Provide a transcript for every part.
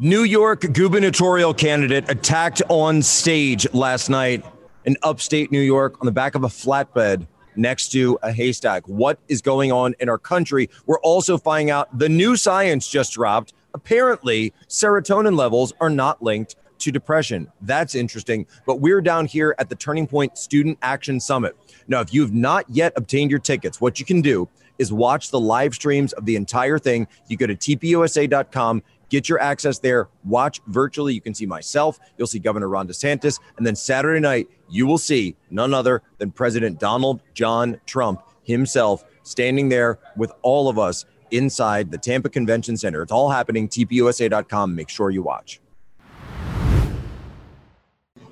New York gubernatorial candidate attacked on stage last night in upstate New York on the back of a flatbed next to a haystack. What is going on in our country? We're also finding out the new science just dropped. Apparently, serotonin levels are not linked to depression. That's interesting. But we're down here at the Turning Point Student Action Summit. Now, if you've not yet obtained your tickets, what you can do is watch the live streams of the entire thing. You go to tpusa.com Get your access there. Watch virtually. You can see myself. You'll see Governor Ron DeSantis. And then Saturday night, you will see none other than President Donald John Trump himself standing there with all of us inside the Tampa Convention Center. It's all happening. TPUSA.com. Make sure you watch.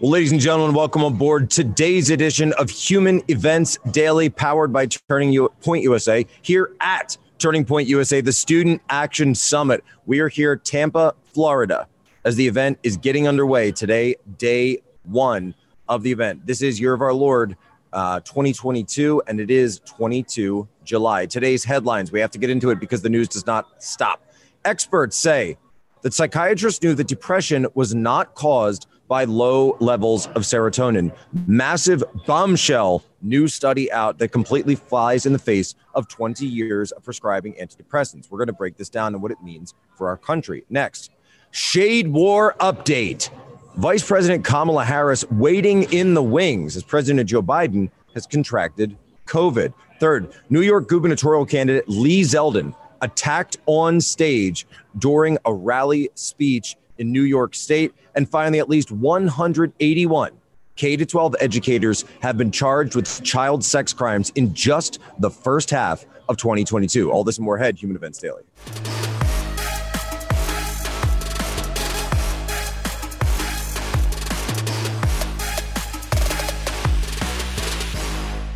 Well, ladies and gentlemen, welcome aboard today's edition of Human Events Daily, powered by Turning Point USA here at Turning Point USA, the Student Action Summit. We are here, Tampa, Florida, as the event is getting underway today, day one of the event. This is Year of Our Lord uh, 2022, and it is 22 July. Today's headlines, we have to get into it because the news does not stop. Experts say that psychiatrists knew that depression was not caused by low levels of serotonin. Massive bombshell new study out that completely flies in the face of 20 years of prescribing antidepressants. We're going to break this down and what it means for our country. Next, shade war update. Vice President Kamala Harris waiting in the wings as President Joe Biden has contracted COVID. Third, New York gubernatorial candidate Lee Zeldin attacked on stage during a rally speech in New York State. And finally, at least 181 K 12 educators have been charged with child sex crimes in just the first half of 2022. All this and more ahead, Human Events Daily.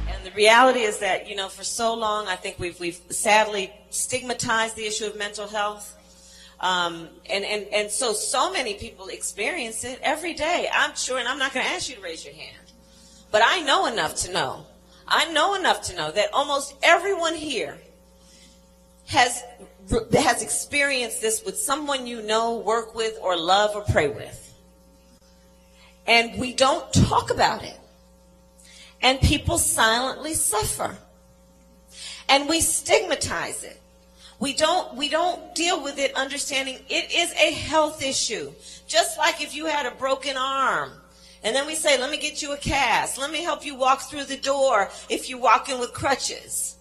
And the reality is that you know for so long I think we've we've sadly stigmatized the issue of mental health um, and, and, and so, so many people experience it every day. I'm sure, and I'm not going to ask you to raise your hand, but I know enough to know. I know enough to know that almost everyone here has, has experienced this with someone you know, work with, or love, or pray with. And we don't talk about it. And people silently suffer. And we stigmatize it. We don't, we don't deal with it understanding it is a health issue. Just like if you had a broken arm. And then we say, let me get you a cast. Let me help you walk through the door if you're walking with crutches.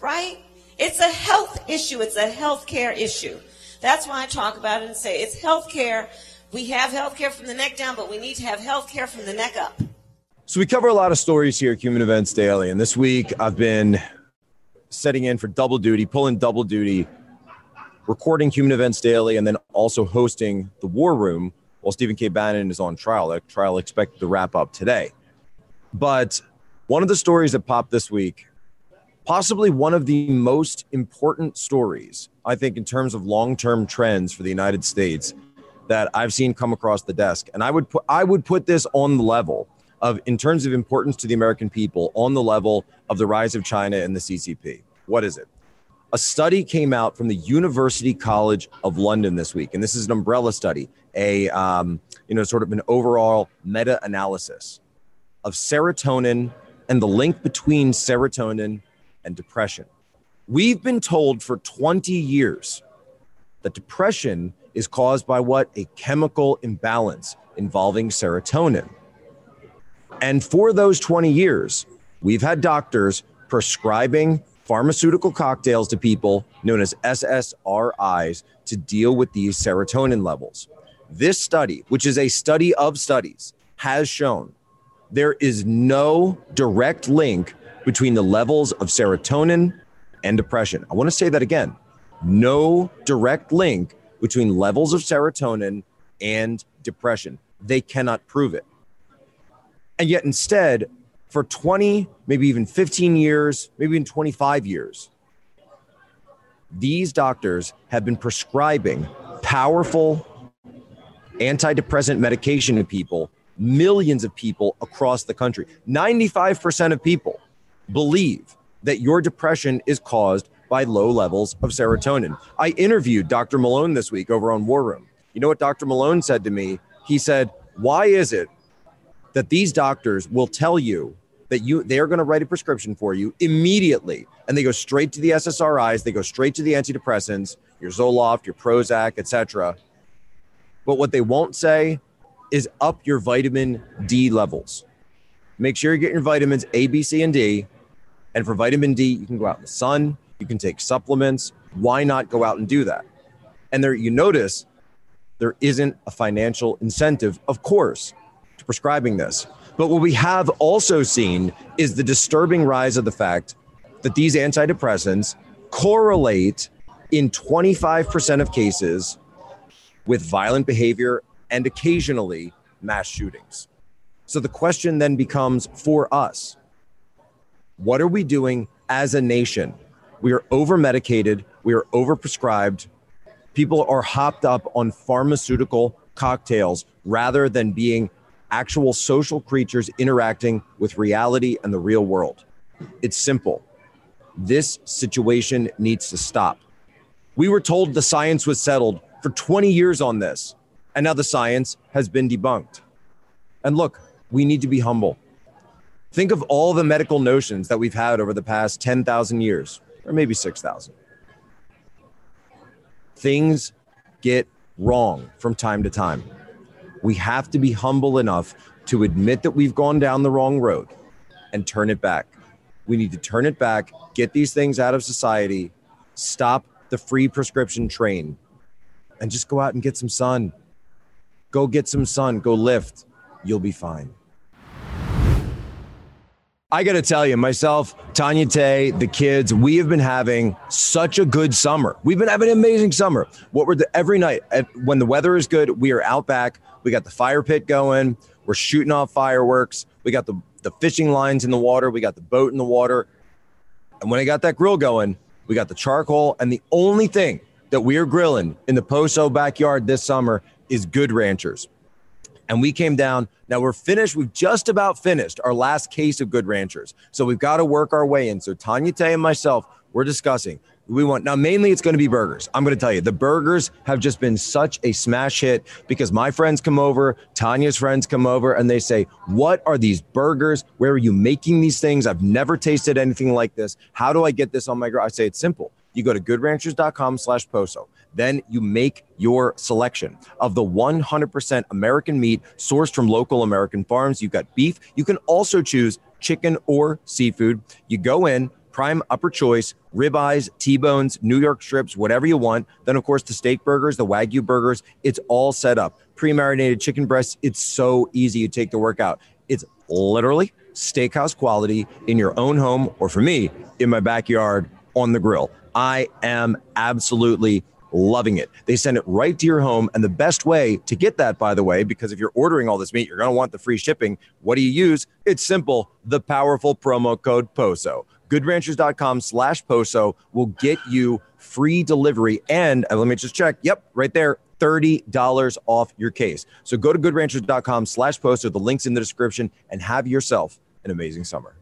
Right? It's a health issue. It's a health care issue. That's why I talk about it and say it's health care. We have health care from the neck down, but we need to have health care from the neck up. So we cover a lot of stories here at Human Events Daily. And this week I've been setting in for double duty, pulling double duty, recording Human Events Daily, and then also hosting the War Room while Stephen K. Bannon is on trial. That trial expected to wrap up today. But one of the stories that popped this week, possibly one of the most important stories, I think, in terms of long term trends for the United States that I've seen come across the desk. And I would put I would put this on the level of in terms of importance to the American people on the level of the rise of China and the CCP. What is it? A study came out from the University College of London this week, and this is an umbrella study, a um, you know sort of an overall meta-analysis of serotonin and the link between serotonin and depression. We've been told for 20 years that depression is caused by what? A chemical imbalance involving serotonin. And for those 20 years, we've had doctors prescribing pharmaceutical cocktails to people known as SSRIs to deal with these serotonin levels. This study, which is a study of studies, has shown there is no direct link between the levels of serotonin and depression. I want to say that again no direct link between levels of serotonin and depression. They cannot prove it. And yet, instead, for 20, maybe even 15 years, maybe even 25 years, these doctors have been prescribing powerful antidepressant medication to people, millions of people across the country. 95% of people believe that your depression is caused by low levels of serotonin. I interviewed Dr. Malone this week over on War Room You know what Dr. Malone said to me? He said, Why is it that these doctors will tell you that you they are going to write a prescription for you immediately and they go straight to the SSRIs, they go straight to the antidepressants, your Zoloft, your Prozac, etc. But what they won't say is up your vitamin D levels. Make sure you get your vitamins A, B, C, and D. And for vitamin D, you can go out in the sun, you can take supplements. Why not go out and do that? And there you notice there isn't a financial incentive, of course, prescribing this. But what we have also seen is the disturbing rise of the fact that these antidepressants correlate in 25% of cases with violent behavior and occasionally mass shootings. So the question then becomes for us what are we doing as a nation? We are over medicated, we are overprescribed. People are hopped up on pharmaceutical cocktails rather than being actual social creatures interacting with reality and the real world. It's simple. This situation needs to stop. We were told the science was settled for 20 years on this, and now the science has been debunked. And look, we need to be humble. Think of all the medical notions that we've had over the past 10,000 years, or maybe 6,000. Things get wrong from time to time. We have to be humble enough to admit that we've gone down the wrong road and turn it back. We need to turn it back, get these things out of society, stop the free prescription train, and just go out and get some sun. Go get some sun, go lift. You'll be fine. I got to tell you, myself, Tanya Tay, the kids, we have been having such a good summer. We've been having an amazing summer. What we're the, every night when the weather is good, we are out back. We got the fire pit going. We're shooting off fireworks. We got the the fishing lines in the water. We got the boat in the water. And when I got that grill going, we got the charcoal. And the only thing that we are grilling in the Poso backyard this summer is Good Ranchers and we came down. Now we're finished. We've just about finished our last case of Good Ranchers. So we've got to work our way in. So Tanya Tay and myself, we're discussing. We want now mainly it's going to be burgers. I'm going to tell you the burgers have just been such a smash hit because my friends come over, Tanya's friends come over, and they say, "What are these burgers? Where are you making these things? I've never tasted anything like this. How do I get this on my grill?" I say it's simple. You go to goodranchers.com/poso. Then you make your selection of the 100% American meat sourced from local American farms. You've got beef. You can also choose chicken or seafood. You go in, prime upper choice, ribeyes, T-bones, New York strips, whatever you want. Then of course the steak burgers, the wagyu burgers, it's all set up. Pre-marinated chicken breasts, it's so easy You take the workout. It's literally steakhouse quality in your own home or for me in my backyard on the grill. I am absolutely loving it. They send it right to your home. And the best way to get that, by the way, because if you're ordering all this meat, you're going to want the free shipping. What do you use? It's simple the powerful promo code POSO. Goodranchers.com slash POSO will get you free delivery. And let me just check. Yep, right there. $30 off your case. So go to goodranchers.com slash POSO. The link's in the description and have yourself an amazing summer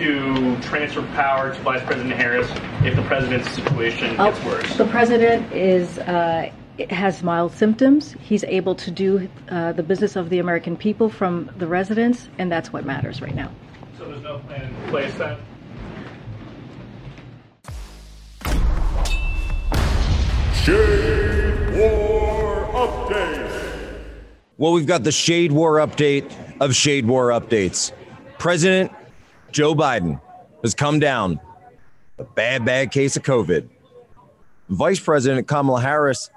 to transfer power to Vice President Harris if the president's situation gets worse? The president is uh, has mild symptoms. He's able to do uh, the business of the American people from the residence, and that's what matters right now. So there's no plan in place then. Shade War Update. Well, we've got the Shade War update of Shade War updates. President Joe Biden has come down a bad, bad case of COVID. Vice President Kamala Harris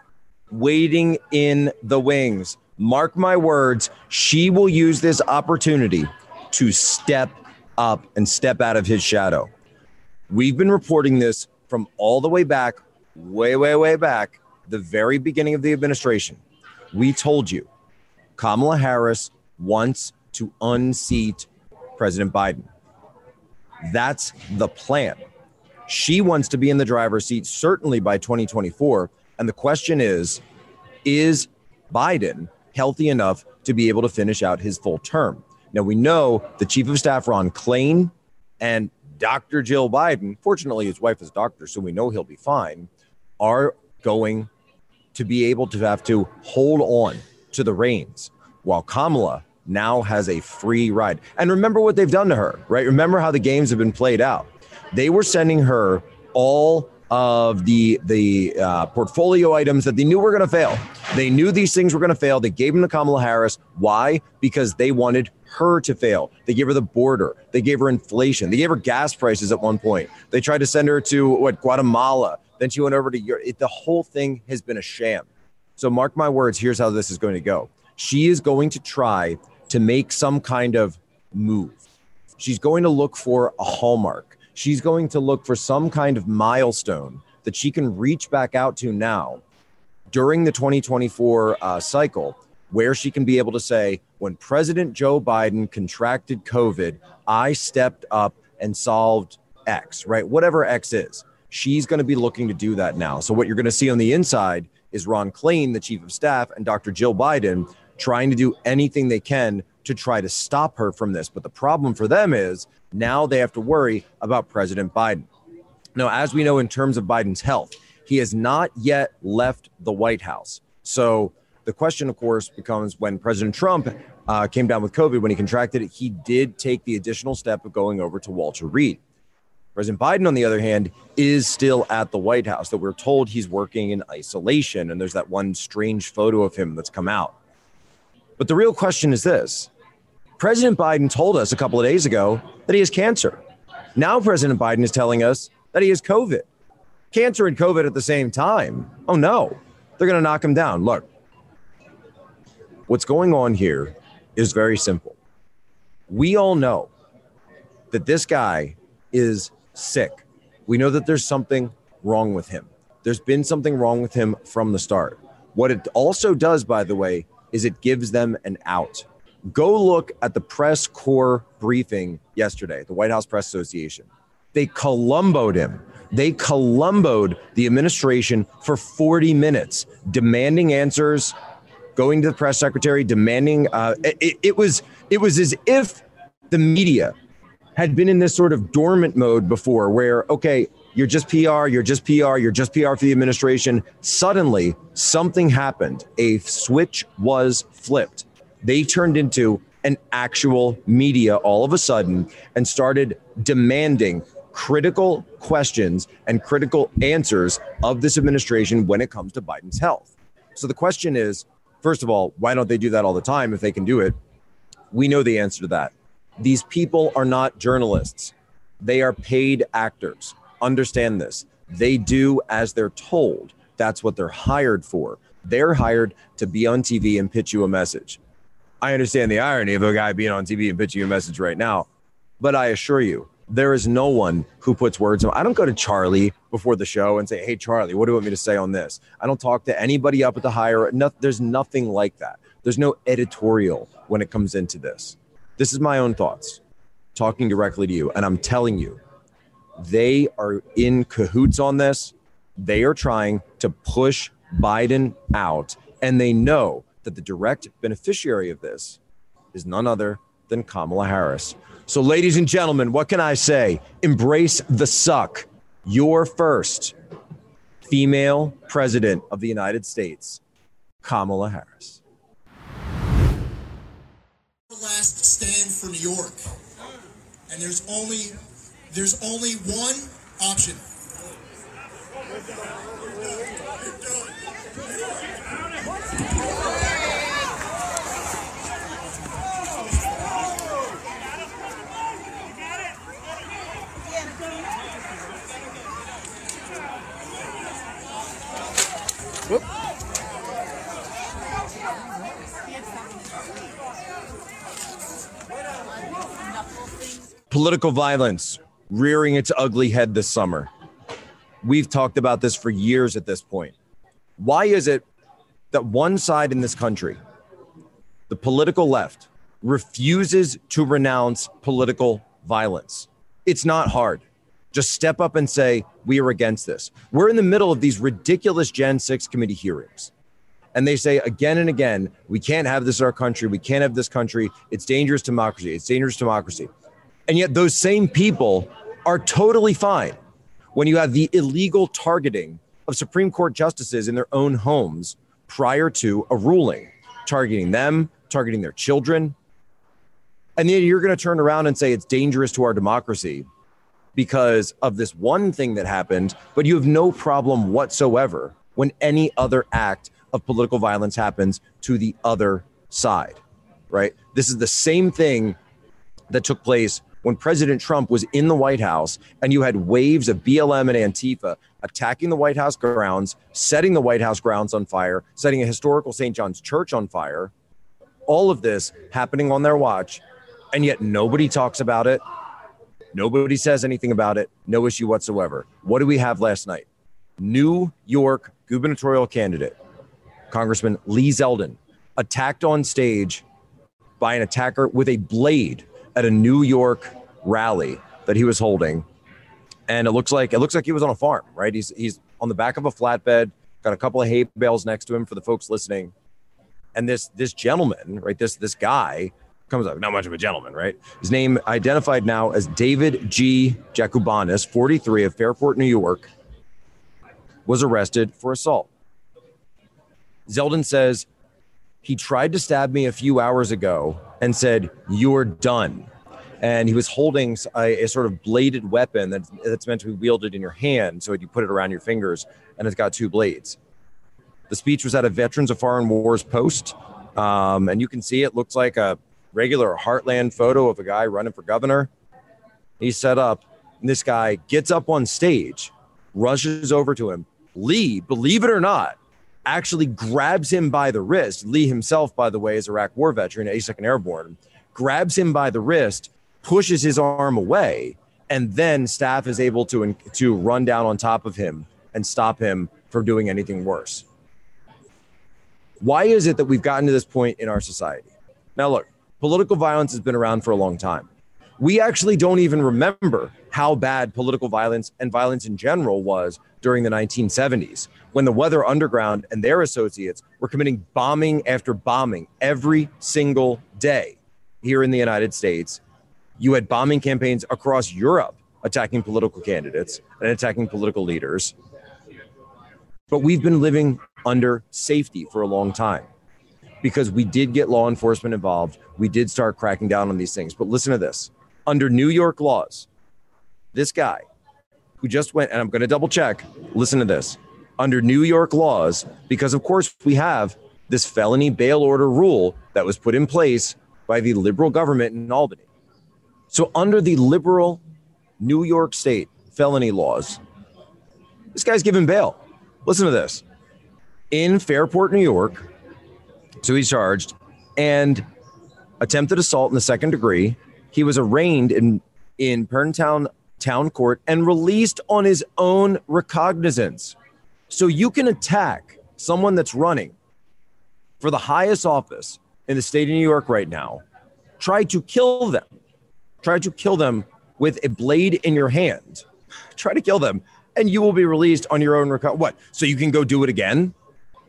waiting in the wings. Mark my words, she will use this opportunity to step up and step out of his shadow. We've been reporting this from all the way back, way, way, way back, the very beginning of the administration. We told you Kamala Harris wants to unseat President Biden. That's the plan. She wants to be in the driver's seat, certainly by 2024. And the question is Is Biden healthy enough to be able to finish out his full term? Now, we know the chief of staff, Ron Klain, and Dr. Jill Biden, fortunately, his wife is doctor, so we know he'll be fine, are going to be able to have to hold on to the reins while Kamala now has a free ride. And remember what they've done to her, right? Remember how the games have been played out. They were sending her all of the the uh, portfolio items that they knew were going to fail. They knew these things were going to fail. They gave them to Kamala Harris. Why? Because they wanted her to fail. They gave her the border. They gave her inflation. They gave her gas prices at one point. They tried to send her to what Guatemala. Then she went over to Europe. It, the whole thing has been a sham. So mark my words. Here's how this is going to go. She is going to try to make some kind of move. She's going to look for a hallmark. She's going to look for some kind of milestone that she can reach back out to now during the 2024 uh, cycle, where she can be able to say, when President Joe Biden contracted COVID, I stepped up and solved X, right? Whatever X is. She's going to be looking to do that now. So, what you're going to see on the inside is Ron Klain, the chief of staff, and Dr. Jill Biden trying to do anything they can to try to stop her from this. But the problem for them is now they have to worry about President Biden. Now, as we know, in terms of Biden's health, he has not yet left the White House. So the question, of course, becomes when President Trump uh, came down with COVID, when he contracted it, he did take the additional step of going over to Walter Reed. President Biden, on the other hand, is still at the White House, that we're told he's working in isolation. And there's that one strange photo of him that's come out. But the real question is this President Biden told us a couple of days ago that he has cancer. Now, President Biden is telling us that he has COVID. Cancer and COVID at the same time. Oh, no. They're going to knock him down. Look, what's going on here is very simple. We all know that this guy is sick. We know that there's something wrong with him. There's been something wrong with him from the start. What it also does, by the way, is it gives them an out. Go look at the press corps briefing yesterday, the White House Press Association. They columboed him. They columboed the administration for 40 minutes, demanding answers, going to the press secretary, demanding. Uh, it, it was it was as if the media had been in this sort of dormant mode before, where okay, you're just PR, you're just PR, you're just PR for the administration. Suddenly, something happened. A switch was flipped. They turned into an actual media all of a sudden and started demanding critical questions and critical answers of this administration when it comes to Biden's health. So the question is first of all, why don't they do that all the time if they can do it? We know the answer to that. These people are not journalists, they are paid actors understand this. They do as they're told. That's what they're hired for. They're hired to be on TV and pitch you a message. I understand the irony of a guy being on TV and pitching you a message right now, but I assure you, there is no one who puts words on. I don't go to Charlie before the show and say, "Hey, Charlie, what do you want me to say on this?" I don't talk to anybody up at the higher. No, there's nothing like that. There's no editorial when it comes into this. This is my own thoughts, talking directly to you, and I'm telling you, they are in cahoots on this. They are trying to push Biden out, and they know that the direct beneficiary of this is none other than Kamala Harris. So, ladies and gentlemen, what can I say? Embrace the suck. Your first female president of the United States, Kamala Harris. Last stand for New York. And there's only there's only one option. Political violence rearing its ugly head this summer. We've talked about this for years at this point. Why is it that one side in this country, the political left, refuses to renounce political violence? It's not hard. Just step up and say, We are against this. We're in the middle of these ridiculous Jan 6 committee hearings. And they say again and again, we can't have this in our country. We can't have this country. It's dangerous democracy. It's dangerous democracy. And yet, those same people are totally fine when you have the illegal targeting of Supreme Court justices in their own homes prior to a ruling, targeting them, targeting their children. And then you're going to turn around and say it's dangerous to our democracy because of this one thing that happened, but you have no problem whatsoever when any other act of political violence happens to the other side, right? This is the same thing that took place when President Trump was in the White House and you had waves of BLM and Antifa attacking the White House grounds, setting the White House grounds on fire, setting a historical St. John's Church on fire. All of this happening on their watch, and yet nobody talks about it. Nobody says anything about it. No issue whatsoever. What do we have last night? New York gubernatorial candidate, Congressman Lee Zeldin, attacked on stage by an attacker with a blade at a New York rally that he was holding. And it looks like it looks like he was on a farm, right? He's he's on the back of a flatbed, got a couple of hay bales next to him for the folks listening. And this this gentleman, right? This this guy comes up, not much of a gentleman, right? His name identified now as David G. Jakubonis, 43 of Fairport, New York, was arrested for assault. Zeldin says he tried to stab me a few hours ago and said, You're done. And he was holding a, a sort of bladed weapon that's, that's meant to be wielded in your hand. So you put it around your fingers and it's got two blades. The speech was at a Veterans of Foreign Wars post. Um, and you can see it looks like a regular Heartland photo of a guy running for governor. He's set up. And this guy gets up on stage, rushes over to him. Lee, believe it or not, actually grabs him by the wrist. Lee himself, by the way, is a Iraq War veteran, 82nd Airborne, grabs him by the wrist, pushes his arm away, and then staff is able to, to run down on top of him and stop him from doing anything worse. Why is it that we've gotten to this point in our society? Now, look, political violence has been around for a long time. We actually don't even remember how bad political violence and violence in general was during the 1970s when the Weather Underground and their associates were committing bombing after bombing every single day here in the United States. You had bombing campaigns across Europe attacking political candidates and attacking political leaders. But we've been living under safety for a long time because we did get law enforcement involved. We did start cracking down on these things. But listen to this under New York laws, this guy who just went, and I'm going to double check, listen to this under New York laws, because of course we have this felony bail order rule that was put in place by the liberal government in Albany. So, under the liberal New York State felony laws, this guy's given bail. Listen to this. In Fairport, New York, so he's charged and attempted assault in the second degree. He was arraigned in in Perinton Town Court and released on his own recognizance. So you can attack someone that's running for the highest office in the state of New York right now, try to kill them, try to kill them with a blade in your hand, try to kill them, and you will be released on your own. What? So you can go do it again?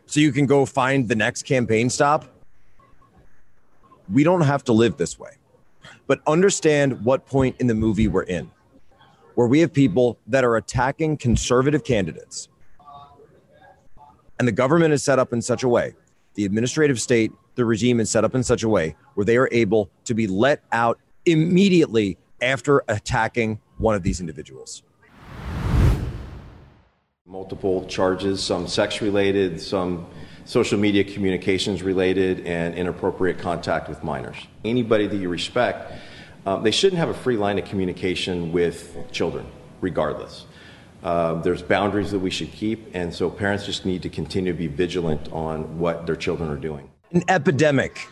So you can go find the next campaign stop? We don't have to live this way, but understand what point in the movie we're in, where we have people that are attacking conservative candidates and the government is set up in such a way, the administrative state, the regime is set up in such a way where they are able to be let out immediately after attacking one of these individuals. Multiple charges, some sex related, some social media communications related, and inappropriate contact with minors. Anybody that you respect, um, they shouldn't have a free line of communication with children, regardless. Uh, there's boundaries that we should keep, and so parents just need to continue to be vigilant on what their children are doing. An epidemic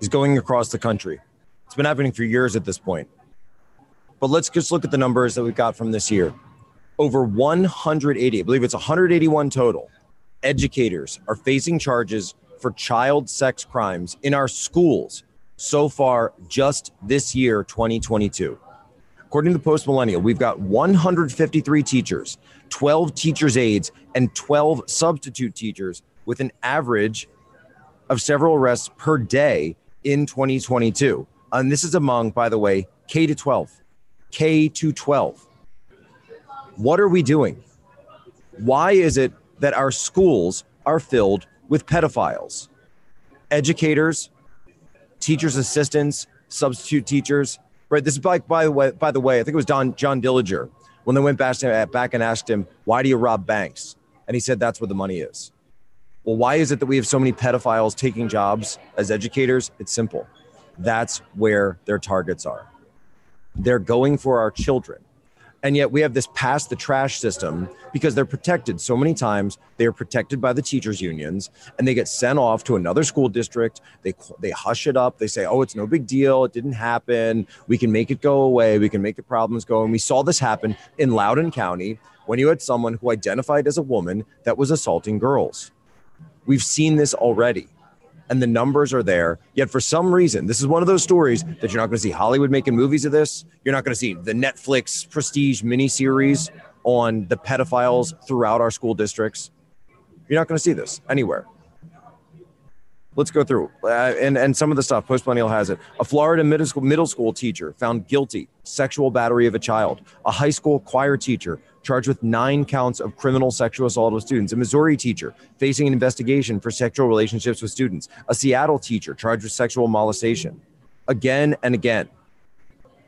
is going across the country. It's been happening for years at this point. But let's just look at the numbers that we've got from this year. Over 180, I believe it's 181 total, educators are facing charges for child sex crimes in our schools so far just this year, 2022. According to the Post Millennial, we've got 153 teachers, 12 teachers' aides, and 12 substitute teachers with an average of several arrests per day in 2022. And this is among, by the way, K to 12, K to 12. What are we doing? Why is it that our schools are filled with pedophiles? Educators, teachers' assistants, substitute teachers, right? This is by, by the way, by the way, I think it was Don John Dillinger when they went back, back and asked him, "Why do you rob banks?" And he said, "That's where the money is." Well, why is it that we have so many pedophiles taking jobs as educators? It's simple. That's where their targets are. They're going for our children. And yet we have this pass the trash system because they're protected so many times. They are protected by the teachers unions and they get sent off to another school district. They they hush it up. They say, "Oh, it's no big deal. It didn't happen. We can make it go away. We can make the problems go." And we saw this happen in Loudoun County when you had someone who identified as a woman that was assaulting girls. We've seen this already and the numbers are there. Yet for some reason, this is one of those stories that you're not going to see Hollywood making movies of this. You're not going to see the Netflix prestige miniseries on the pedophiles throughout our school districts. You're not going to see this anywhere. Let's go through uh, and and some of the stuff. Post millennial has it. A Florida middle school middle school teacher found guilty sexual battery of a child. A high school choir teacher charged with nine counts of criminal sexual assault of students. A Missouri teacher facing an investigation for sexual relationships with students. A Seattle teacher charged with sexual molestation. Again and again.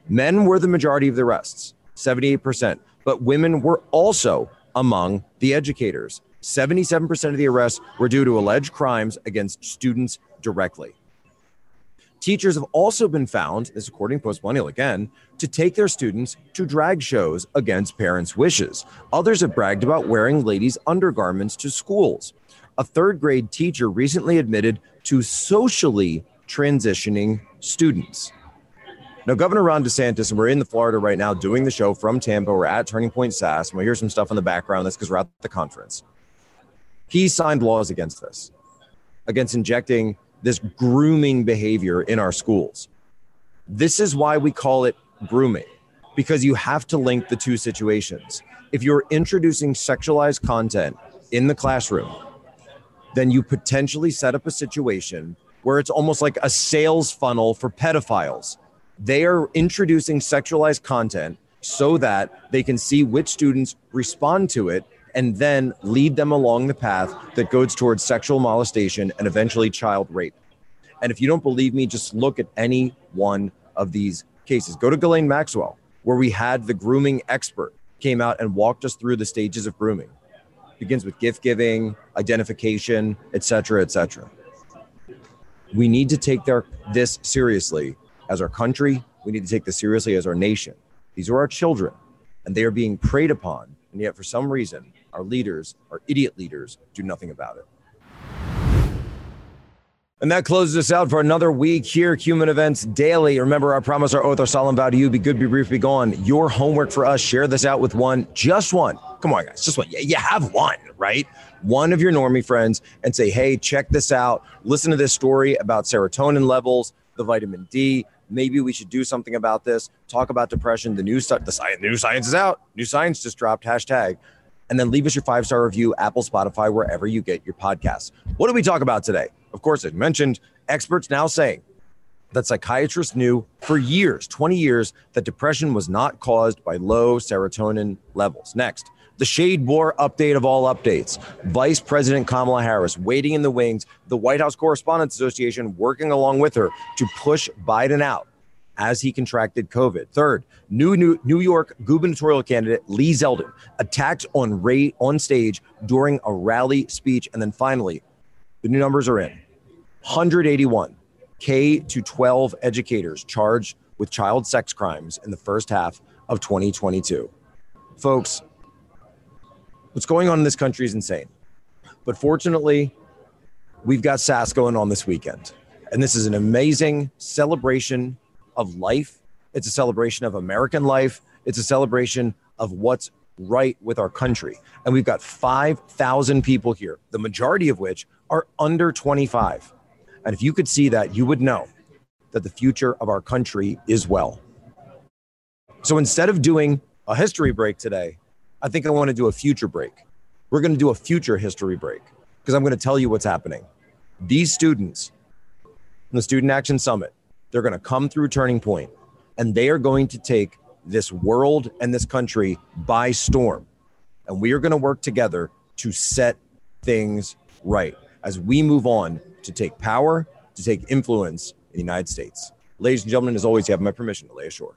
Men were the majority of the arrests, 78%, but women were also among the educators. 77% of the arrests were due to alleged crimes against students directly. Teachers have also been found, this according to Post Millennial again, to take their students to drag shows against parents' wishes. Others have bragged about wearing ladies' undergarments to schools. A third grade teacher recently admitted to socially transitioning students. Now, Governor Ron DeSantis, and we're in the Florida right now doing the show from Tampa. We're at Turning Point SAS, and we hear some stuff in the background. That's because we're at the conference. He signed laws against this, against injecting this grooming behavior in our schools. This is why we call it grooming, because you have to link the two situations. If you're introducing sexualized content in the classroom, then you potentially set up a situation where it's almost like a sales funnel for pedophiles. They are introducing sexualized content so that they can see which students respond to it and then lead them along the path that goes towards sexual molestation and eventually child rape. And if you don't believe me, just look at any one of these cases. Go to Ghislaine Maxwell, where we had the grooming expert came out and walked us through the stages of grooming. It begins with gift giving, identification, etc., etc. We need to take their, this seriously as our country. We need to take this seriously as our nation. These are our children, and they are being preyed upon. And yet, for some reason, our leaders, our idiot leaders, do nothing about it. And that closes us out for another week here, Human Events Daily. Remember our promise, our oath, our solemn vow to you be good, be brief, be gone. Your homework for us, share this out with one, just one. Come on, guys, just one. Yeah, you have one, right? One of your normie friends and say, hey, check this out. Listen to this story about serotonin levels, the vitamin D. Maybe we should do something about this. Talk about depression. The new, the science, new science is out. New science just dropped. Hashtag and then leave us your five star review, Apple, Spotify, wherever you get your podcasts. What do we talk about today? Of course, as mentioned, experts now saying that psychiatrists knew for years, 20 years, that depression was not caused by low serotonin levels. Next, the shade war update of all updates. Vice President Kamala Harris waiting in the wings, the White House Correspondents Association working along with her to push Biden out as he contracted COVID. Third, new, new New York gubernatorial candidate Lee Zeldin attacked on Ray on stage during a rally speech. And then finally, the new numbers are in 181 K to 12 educators charged with child sex crimes in the first half of 2022. Folks, what's going on in this country is insane. But fortunately, we've got SAS going on this weekend. And this is an amazing celebration of life. It's a celebration of American life. It's a celebration of what's right with our country. And we've got 5,000 people here, the majority of which are under 25. And if you could see that, you would know that the future of our country is well. So instead of doing a history break today, I think I want to do a future break. We're going to do a future history break because I'm going to tell you what's happening. These students in the Student Action Summit they're going to come through Turning Point and they are going to take this world and this country by storm. and we are going to work together to set things right as we move on to take power, to take influence in the United States. Ladies and gentlemen, as always, you have my permission to lay ashore.